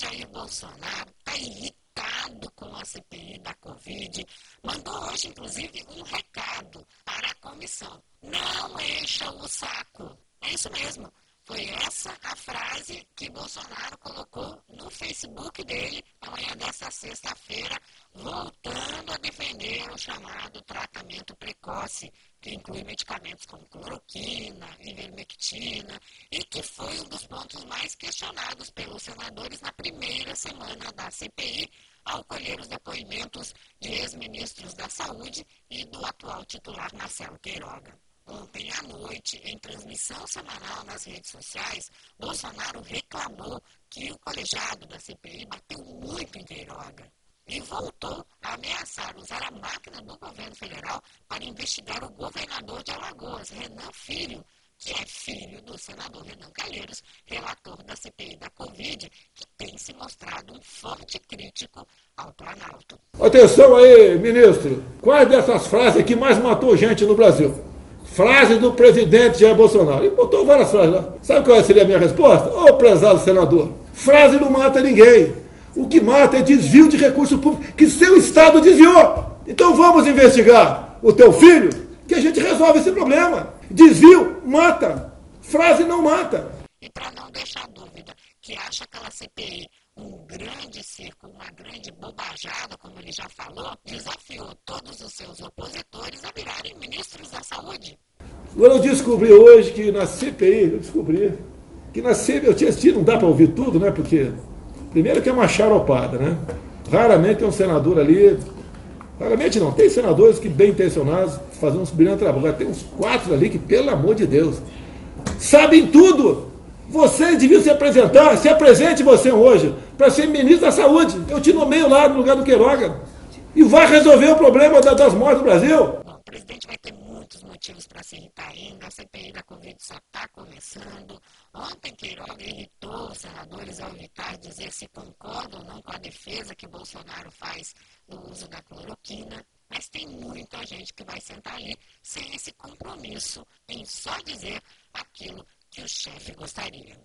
Jair Bolsonaro está irritado com a CPI da Covid. Mandou hoje, inclusive, um recado para a comissão. Não encha o saco. É isso mesmo. Foi essa a frase que Bolsonaro colocou no Facebook dele na manhã dessa sexta-feira, voltando a defender o chamado tratamento precoce, que inclui medicamentos como cloroquina, ivermectina, e que foi um dos pontos mais questionados pelos senadores na primeira semana da CPI, ao colher os depoimentos de ex-ministros da Saúde e do atual titular Marcelo Queiroga. Ontem à noite, em transmissão semanal nas redes sociais, Bolsonaro reclamou que o colegiado da CPI bateu muito em Queiroga e voltou a ameaçar usar a máquina do governo federal para investigar o governador de Alagoas, Renan Filho, que é senador Renan Calheiros, relator da CPI da Covid, que tem se mostrado um forte crítico ao Planalto. Atenção aí, ministro. Quais dessas frases que mais matou gente no Brasil? Frases do presidente Jair Bolsonaro. E botou várias frases lá. Sabe qual seria a minha resposta? Ô, prezado senador, frase não mata ninguém. O que mata é desvio de recursos públicos que seu Estado desviou. Então vamos investigar o teu filho, que a gente resolve esse problema. Desvio mata. Frase não mata. E para não deixar dúvida, que acha aquela CPI um grande circo, uma grande bobajada, como ele já falou, desafiou todos os seus opositores a virarem ministros da saúde. Agora eu descobri hoje que na CPI, eu descobri, que na CPI, eu tinha assistido, não dá para ouvir tudo, né? Porque, primeiro que é uma charopada, né? Raramente tem um senador ali, raramente não, tem senadores que bem intencionados fazem uns brilhantes trabalho, agora tem uns quatro ali que, pelo amor de Deus, sabem tudo, você devia se apresentar, se apresente você hoje, para ser ministro da Saúde. Eu te nomeio lá no lugar do Queiroga. E vai resolver o problema das mortes do Brasil. Bom, o presidente vai ter muitos motivos para se irritar ainda. A CPI da Covid só está começando. Ontem Queiroga irritou os senadores ao evitar dizer se concordam ou não com a defesa que Bolsonaro faz do uso da cloroquina. Mas tem muita gente que vai sentar ali sem esse compromisso em só dizer aquilo que o chefe gostaria.